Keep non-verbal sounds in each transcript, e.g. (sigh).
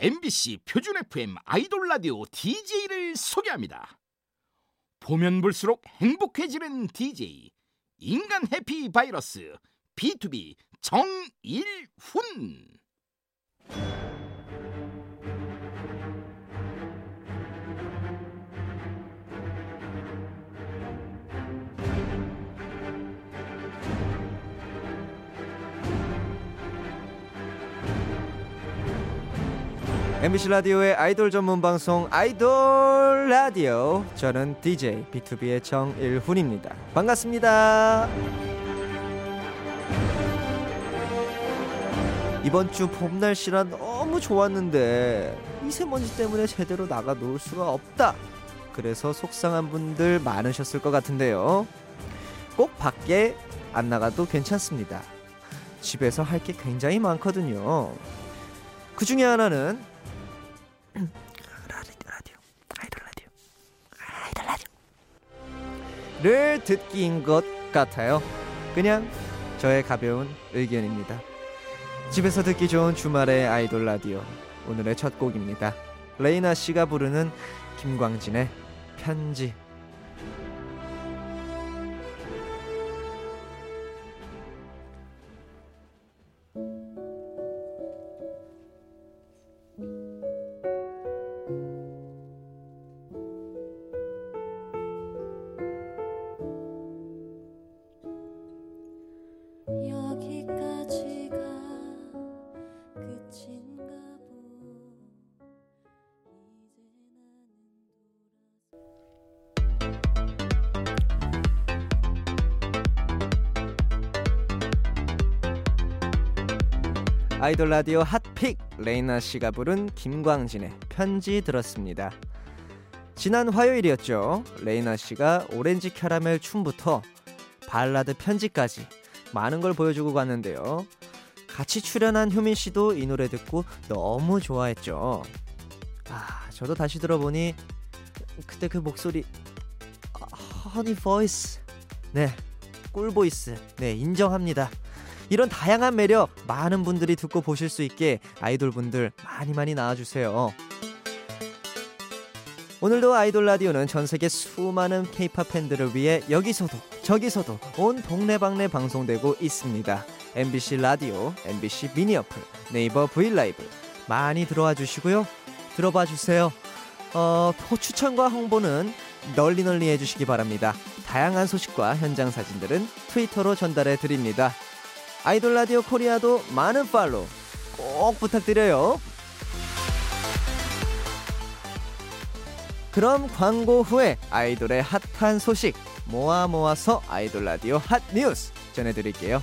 MBC 표준 FM 아이돌 라디오 DJ를 소개합니다. 보면 볼수록 행복해지는 DJ 인간 해피 바이러스 B2B 정일훈 MBC 라디오의 아이돌 전문 방송 아이돌 라디오 저는 DJ B2B의 정일훈입니다. 반갑습니다. 이번 주 봄 날씨라 너무 좋았는데 미세먼지 때문에 제대로 나가 놀 수가 없다. 그래서 속상한 분들 많으셨을 것 같은데요. 꼭 밖에 안 나가도 괜찮습니다. 집에서 할 게 굉장히 많거든요. 그 중에 하나는 라디오를 듣기인 것 같아요. 그냥 저의 가벼운 의견입니다. 집에서 듣기 좋은 주말의 아이돌 라디오 오늘의 첫 곡입니다. 레이나 씨가 부르는 김광진의 편지. 아이돌 라디오 hot pick 레이나 씨가 부른 김광진의 편지 들었습니다. 지난 화요일이었죠. 레이나 씨가 오렌지 캐러멜 춤부터 발라드 편지까지 많은 걸 보여주고 갔는데요. 같이 출연한 효민 씨도 이 노래 듣고 너무 좋아했죠. 아, 저도 다시 들어보니 그때 그 목소리 아, honey voice. 네. 꿀 voice. 네, 인정합니다. 이런 다양한 매력 많은 분들이 듣고 보실 수 있게 아이돌 분들 많이 많이 나와주세요. 오늘도 아이돌 라디오는 전 세계 수많은 케이팝 팬들을 위해 여기서도 저기서도 온 동네방네 방송되고 있습니다. MBC 라디오, MBC 미니 어플, 네이버 브이라이브 많이 들어와 주시고요. 들어봐 주세요. 어, 또 추천과 홍보는 널리 널리 해주시기 바랍니다. 다양한 소식과 현장 사진들은 트위터로 전달해 드립니다. 아이돌 라디오 코리아도 많은 팔로우 꼭 부탁드려요. 그럼 광고 후에 아이돌의 핫한 소식 모아 모아서 아이돌 라디오 핫 뉴스 전해드릴게요.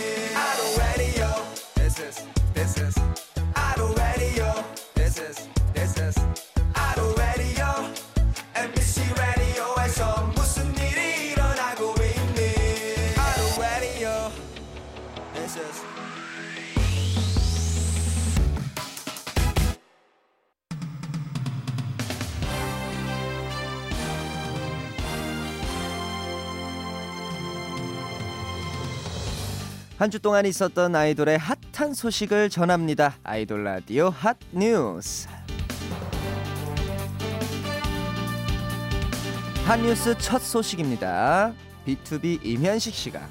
한 주 동안 있었던 아이돌의 핫한 소식을 전합니다. 아이돌 라디오 핫 뉴스. 핫 뉴스 첫 소식입니다. B2B 임현식 씨가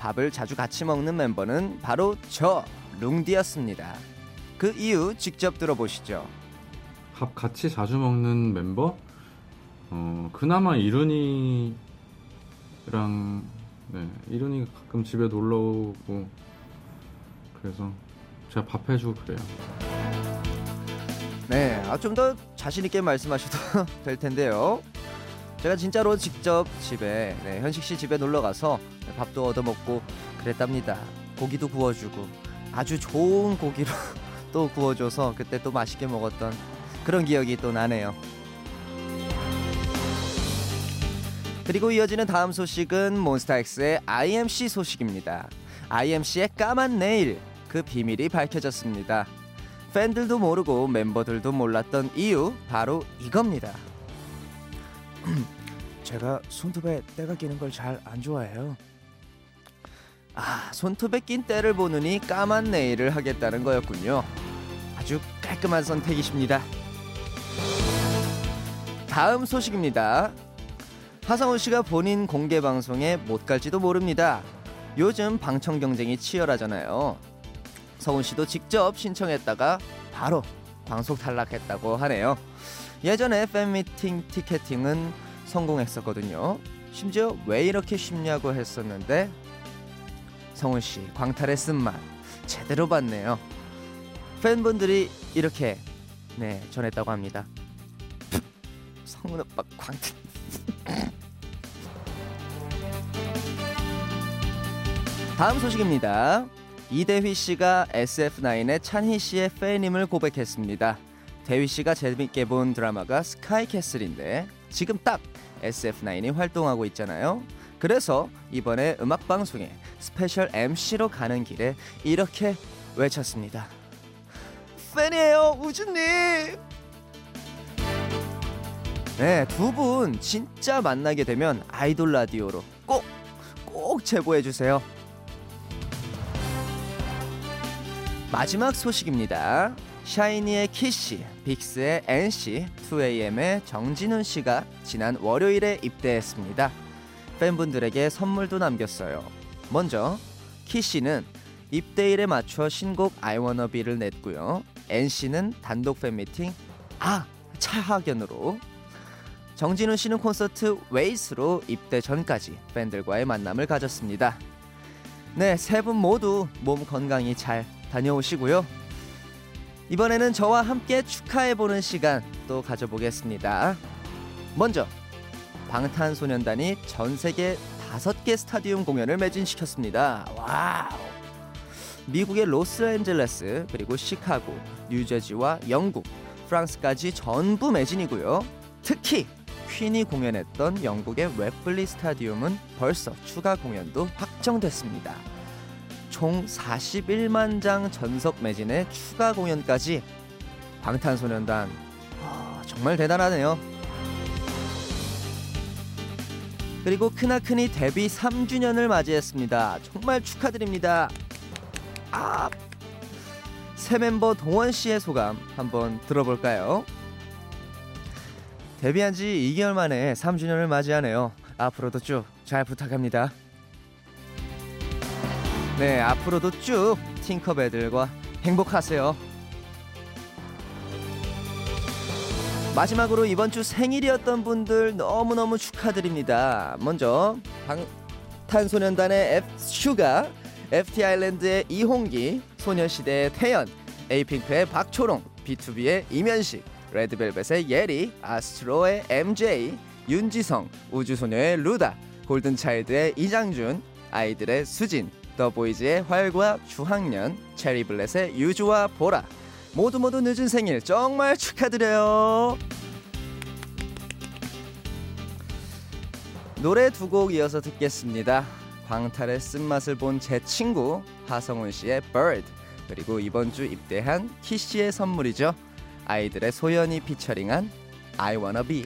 밥을 자주 같이 먹는 멤버는 바로 저 룽디였습니다. 그 이유 직접 들어보시죠. 밥 같이 자주 먹는 멤버? 어, 그나마 이룬이랑, 네, 이룬이가 가끔 집에 놀러 오고, 그래서 제가 밥 해주고 그래요. 네, 아, 좀 더 자신 있게 말씀하셔도 (laughs) 될 텐데요. 제가 진짜로 직접 집에, 네, 현식 씨 집에 놀러 가서 밥도 얻어 먹고 그랬답니다. 고기도 구워주고, 아주 좋은 고기로 (laughs) 또 구워줘서 그때 또 맛있게 먹었던 그런 기억이 또 나네요. 그리고 이어지는 다음 소식은 몬스타엑스의 IMC 소식입니다. IMC의 까만 네일 그 비밀이 밝혀졌습니다. 팬들도 모르고 멤버들도 몰랐던 이유 바로 이겁니다. (clears throat) 제가 손톱에 때가 끼는 걸 잘 안 좋아해요. 아, 손톱에 낀 때를 보느니 까만 네일을 하겠다는 거였군요. 아주 깔끔한 선택이십니다. 다음 소식입니다. 하성우 씨가 본인 공개 방송에 못 갈지도 모릅니다. 요즘 방청 경쟁이 치열하잖아요. 성훈 씨도 직접 신청했다가 바로 방송 탈락했다고 하네요. 예전에 팬미팅 티켓팅은 성공했었거든요. 심지어 왜 이렇게 쉽냐고 했었는데 성훈 씨 광탈의 쓴맛 제대로 봤네요. 팬분들이 이렇게 네 전했다고 합니다. 성훈 오빠 광탈 다음 소식입니다. 이대휘 씨가 SF9의 찬희 씨의 팬임을 고백했습니다. 대휘 씨가 재밌게 본 드라마가 스카이캐슬인데 지금 딱 SF9이 활동하고 있잖아요. 그래서 이번에 음악 방송에 스페셜 MC로 가는 길에 이렇게 외쳤습니다. 팬이에요, 우주님. 네, 두 분 진짜 만나게 되면 아이돌 라디오로 꼭 꼭 제보해 주세요. 마지막 소식입니다. 샤이니의 키씨, 빅스의 NC, 2AM의 정진운 씨가 지난 월요일에 입대했습니다. 팬분들에게 선물도 남겼어요. 먼저 키씨는 입대일에 맞춰 신곡 I Wanna Be를 냈고요. N 씨는 단독 팬미팅 아 차학연으로 정진운 씨는 콘서트 웨이스로 입대 전까지 팬들과의 만남을 가졌습니다. 네, 세 분 모두 몸 건강히 잘 다녀오시고요. 이번에는 저와 함께 축하해보는 시간 또 가져보겠습니다. 먼저 방탄소년단이 전 세계 다섯 개 스타디움 공연을 매진시켰습니다. Wow! 미국의 로스앤젤레스 그리고 시카고, 뉴저지와 영국, 프랑스까지 전부 매진이고요. 특히 퀸이 공연했던 영국의 웸블리 스타디움은 벌써 추가 공연도 확정됐습니다. 총 41만 장 전석 매진의 추가 공연까지 방탄소년단 아, 정말 대단하네요. 그리고 크나큰이 데뷔 3주년을 맞이했습니다. 정말 축하드립니다. 아, 새 멤버 동원 씨의 소감 한번 들어볼까요? 데뷔한 지 2개월 만에 3주년을 맞이하네요. 앞으로도 쭉 잘 부탁합니다. 네, 앞으로도 쭉 팅커벨들과 행복하세요. 마지막으로 이번 주 생일이었던 분들 너무너무 축하드립니다. 먼저 방탄소년단의 F-슈가, FT 아일랜드의 이홍기, 소녀시대의 태연, 에이핑크의 박초롱, B2B의 이면식, 레드벨벳의 예리, 아스트로의 MJ, 윤지성, 우주소녀의 루다, 골든차일드의 이장준, 아이들의 수진, 더보이즈의 활과 주학년, 체리블렛의 유주와 보라 모두 모두 늦은 생일 정말 축하드려요. 노래 두 곡 이어서 듣겠습니다. 광탈의 쓴맛을 본 제 친구 하성훈 씨의 Bird 그리고 이번 주 입대한 키 씨의 선물이죠. 아이들의 소연이 피처링한 I Wanna Be.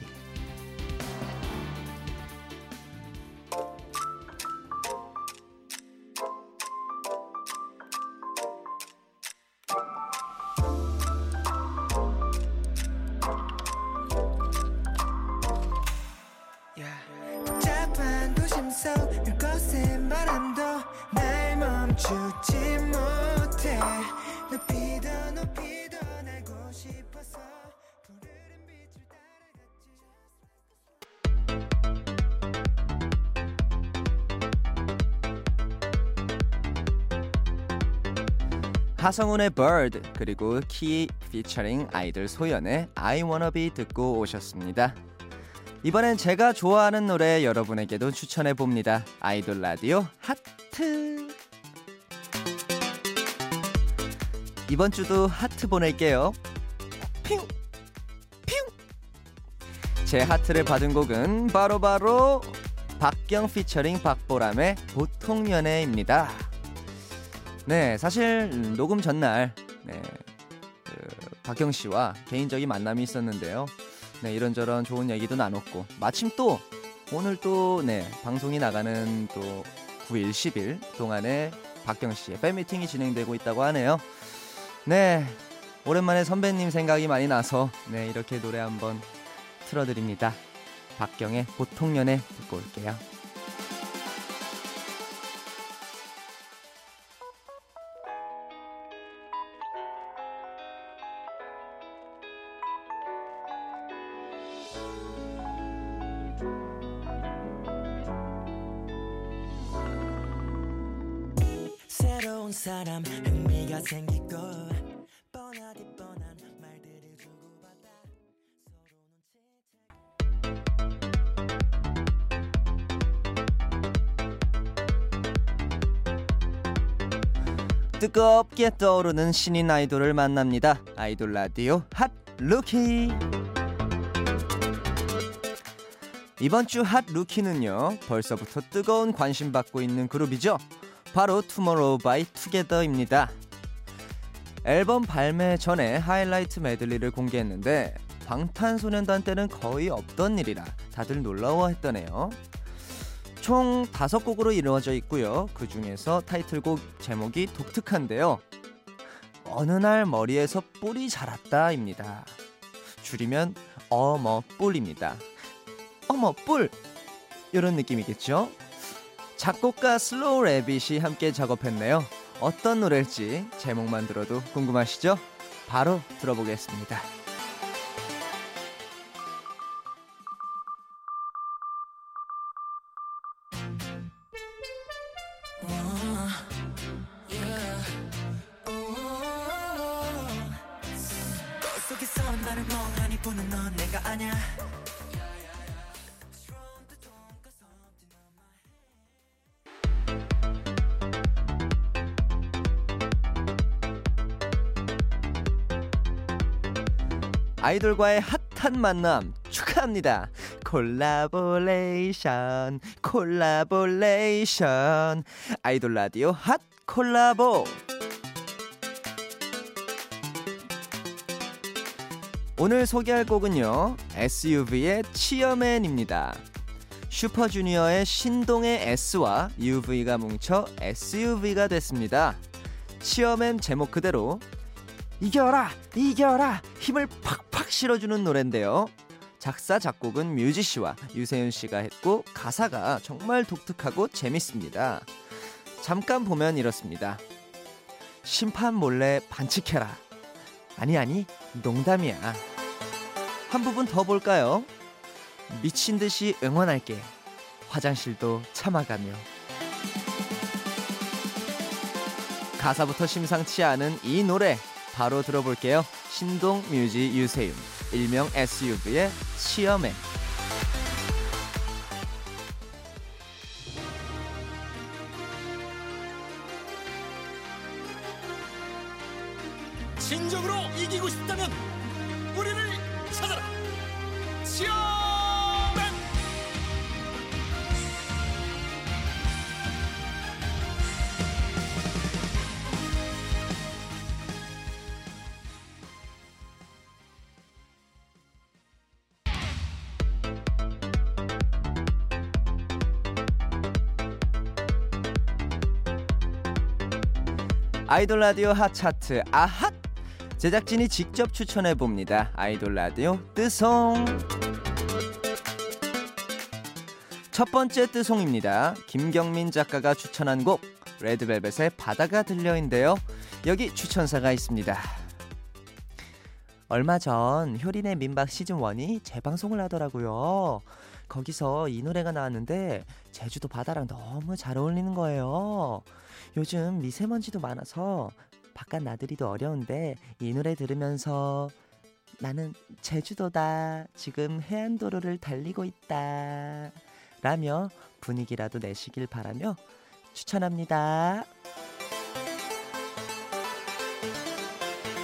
멈추지 못해 높이 더 높이 더 날고 싶어서 푸르른 빛을 따라갔지 하성운의 Bird 그리고 키 피처링 아이들 소연의 I Wanna Be 듣고 오셨습니다. 이번엔 제가 좋아하는 노래 여러분에게도 추천해 봅니다. 아이돌 라디오 하트. 이번 주도 하트 보낼게요. 핑, 핑. 제 하트를 받은 곡은 바로바로 박경 피처링 박보람의 보통 연애입니다. 네, 사실 음, 녹음 전날 네, 그 박경 씨와 개인적인 만남이 있었는데요. 네, 이런저런 좋은 얘기도 나눴고 마침 또 오늘 또 네, 방송이 나가는 또 9일 10일 동안에 박경 씨의 팬미팅이 진행되고 있다고 하네요. 네, 오랜만에 선배님 생각이 많이 나서 네, 이렇게 노래 한번 틀어드립니다. 박경의 보통 연애 듣고 올게요. 뜨겁게 떠오르는 신인 아이돌을 만납니다. 아이돌 라디오 hot rookie. 이번 주 hot rookie는요. 벌써부터 뜨거운 관심 받고 있는 그룹이죠. 바로 투모로우 바이 투게더입니다. 앨범 발매 전에 하이라이트 메들리를 공개했는데 방탄소년단 때는 거의 없던 일이라 다들 놀라워했더네요. 총 다섯 곡으로 이루어져 있고요. 그 중에서 타이틀곡 제목이 독특한데요. 어느 날 머리에서 뿔이 자랐다입니다. 줄이면 어머 뿔입니다. 어머 뿔 이런 느낌이겠죠? 작곡가 슬로우 래빗이 함께 작업했네요. 어떤 노래일지 제목만 들어도 궁금하시죠? 바로 들어보겠습니다. 아이돌과의 핫한 만남 축하합니다. 콜라보레이션, 콜라보레이션. 아이돌 라디오 핫 콜라보. 오늘 소개할 곡은요. SUV의 치어맨입니다. 슈퍼주니어의 신동의 S와 UV가 뭉쳐 SUV가 됐습니다. 치어맨 제목 그대로 이겨라 이겨라 힘을 팍 팍 실어주는 노래인데요. 작사 작곡은 뮤지 씨와 유세윤 씨가 했고 가사가 정말 독특하고 재밌습니다. 잠깐 보면 이렇습니다. 심판 몰래 반칙해라. 아니 아니 농담이야. 한 부분 더 볼까요? 미친 듯이 응원할게. 화장실도 참아가며. 가사부터 심상치 않은 이 노래 바로 들어볼게요. 신동 뮤지 유세윤 일명 SUV의 치어맨 아이돌 라디오 핫 차트 아핫 제작진이 직접 추천해 봅니다. 아이돌 라디오 뜨송 첫 번째 뜨송입니다. 김경민 작가가 추천한 곡 레드벨벳의 바다가 들려인데요. 여기 추천사가 있습니다. 얼마 전 효린의 민박 시즌 1이 재방송을 하더라고요. 거기서 이 노래가 나왔는데 제주도 바다랑 너무 잘 어울리는 거예요. 요즘 미세먼지도 많아서 바깥 나들이도 어려운데 이 노래 들으면서 나는 제주도다. 지금 해안도로를 달리고 있다. 라며 분위기라도 내시길 바라며 추천합니다.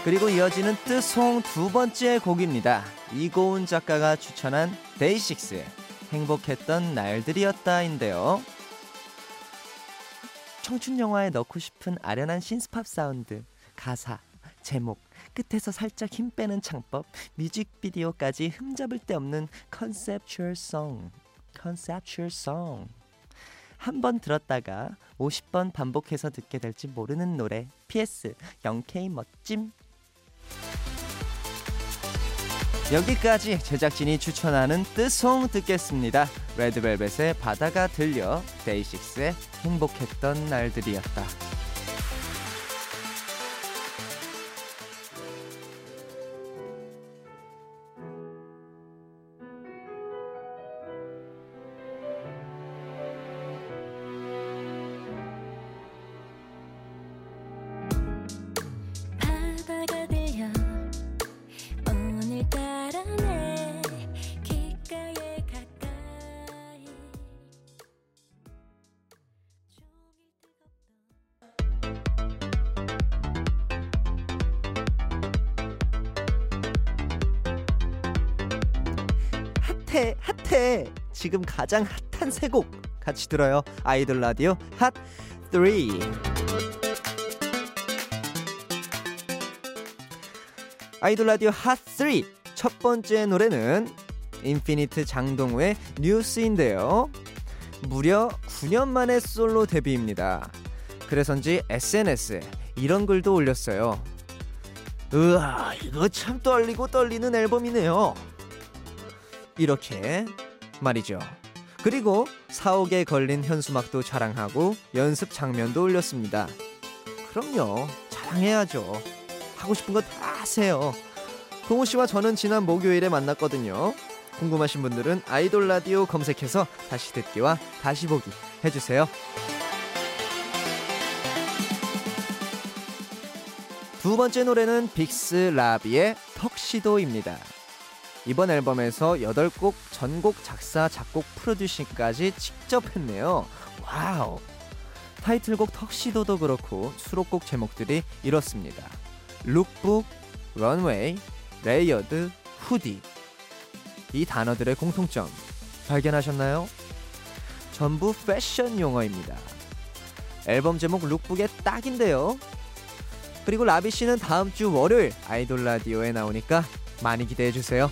그리고 이어지는 뜨송 두 번째 곡입니다. 이고은 작가가 추천한 데이식스의 행복했던 날들이었다인데요. 청춘 영화에 넣고 싶은 아련한 신스팝 사운드, 가사, 제목, 끝에서 살짝 힘 빼는 창법, 뮤직비디오까지 흠잡을 데 없는 conceptual song. conceptual song. 한번 들었다가 50번 반복해서 듣게 될지 모르는 노래. PS 영케이 멋짐. 여기까지 제작진이 추천하는 뜨송 듣겠습니다. 레드벨벳의 바다가 들려, 데이식스의 행복했던 날들이었다. 핫해 핫해 지금 가장 핫한 세 곡 같이 들어요 아이돌 라디오 핫 3. 아이돌 라디오 핫 3. 첫 번째 노래는 인피니트 장동우의 뉴스인데요. 무려 9년 만에 솔로 데뷔입니다. 그래서인지 SNS에 이런 글도 올렸어요. 으아, 이거 참 떨리고 떨리는 앨범이네요. 이렇게 말이죠. 그리고 사옥에 걸린 현수막도 자랑하고 연습 장면도 올렸습니다. 그럼요. 자랑해야죠. 하고 싶은 거 다 하세요. 동호 씨와 저는 지난 목요일에 만났거든요. 궁금하신 분들은 아이돌 라디오 검색해서 다시 듣기와 다시 보기 해주세요. 두 번째 노래는 빅스 라비의 턱시도입니다. 이번 앨범에서 8곡 전곡 작사, 작곡, 프로듀싱까지 직접 했네요. Wow. 타이틀곡 턱시도도 그렇고 수록곡 제목들이 이렇습니다. Lookbook, Runway, Layered, Hoodie. 이 단어들의 공통점 발견하셨나요? 전부 패션 용어입니다. 앨범 제목 Lookbook에 딱인데요. 그리고 라비 씨는 다음 주 월요일 아이돌 라디오에 나오니까 많이 기대해 주세요.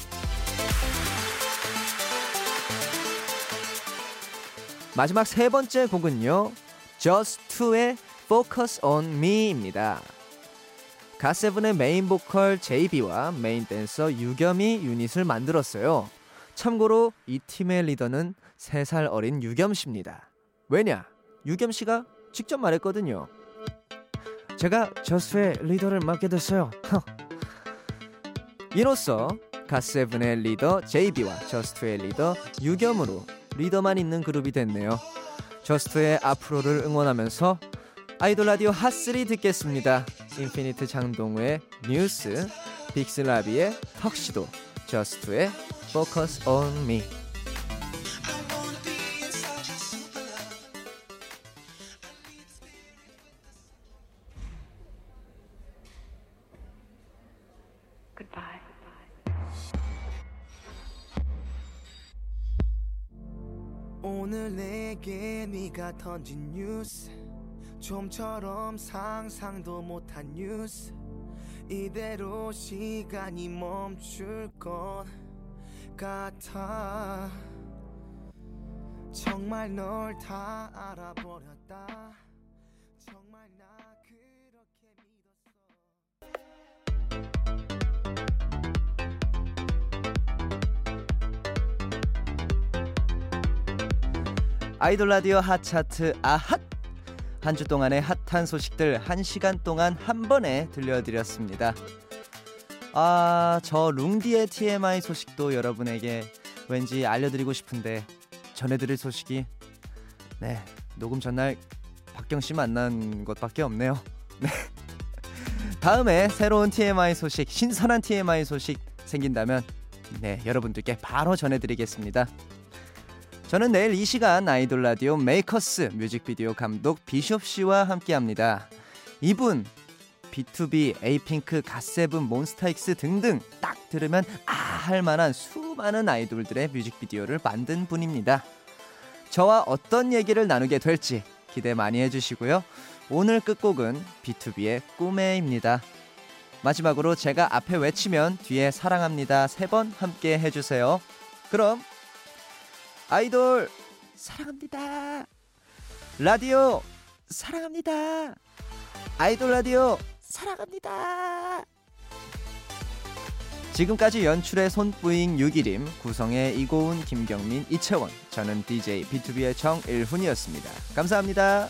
마지막 세 번째 곡은요. Jus2의 Focus on Me입니다. 갓세븐의 메인 보컬 JB와 메인 댄서 유겸이 유닛을 만들었어요. 참고로 이 팀의 리더는 3살 어린 유겸 씨입니다. 왜냐? 유겸 씨가 직접 말했거든요. 제가 Jus2의 리더를 맡게 됐어요. 이로써 갓세븐의 리더 JB와 저스트의 리더 유겸으로 리더만 있는 그룹이 됐네요. 저스트의 앞으로를 응원하면서 아이돌 라디오 핫3 듣겠습니다. 인피니트 장동우의 뉴스, 빅스 라비의 턱시도, 저스트의 Focus. 던진 뉴스 좀처럼 상상도 못한 뉴스. 이대로 시간이 멈출 것 같아. 정말 널 다 알아버렸다 아이돌 라디오 핫 차트 아핫 한 주 동안의 핫한 소식들 한 시간 동안 한 번에 들려드렸습니다. 아, 저 룽디의 TMI 소식도 여러분에게 왠지 알려드리고 싶은데 전해드릴 소식이 네 녹음 전날 박경 씨 만난 것밖에 없네요. 네. 다음에 새로운 TMI 소식, 신선한 TMI 소식 생긴다면 네 여러분들께 바로 전해드리겠습니다. 저는 내일 이 시간 아이돌 라디오 makers 뮤직비디오 감독 비숍 씨와 함께합니다. 이분 B2B, 에이핑크, 갓세븐, 몬스타엑스 등등 딱 들으면 아 할 만한 수많은 아이돌들의 뮤직비디오를 만든 분입니다. 저와 어떤 얘기를 나누게 될지 기대 많이 해주시고요. 오늘 끝곡은 B2B의 꿈에입니다. 마지막으로 제가 앞에 외치면 뒤에 사랑합니다 세 번 함께 해주세요. 그럼 아이돌 사랑합니다. 라디오 사랑합니다. 아이돌 라디오 사랑합니다. 지금까지 연출의 손뿌잉 유기림, 구성의 이고은, 김경민, 이채원, 저는 DJ B2B의 정일훈이었습니다. 감사합니다.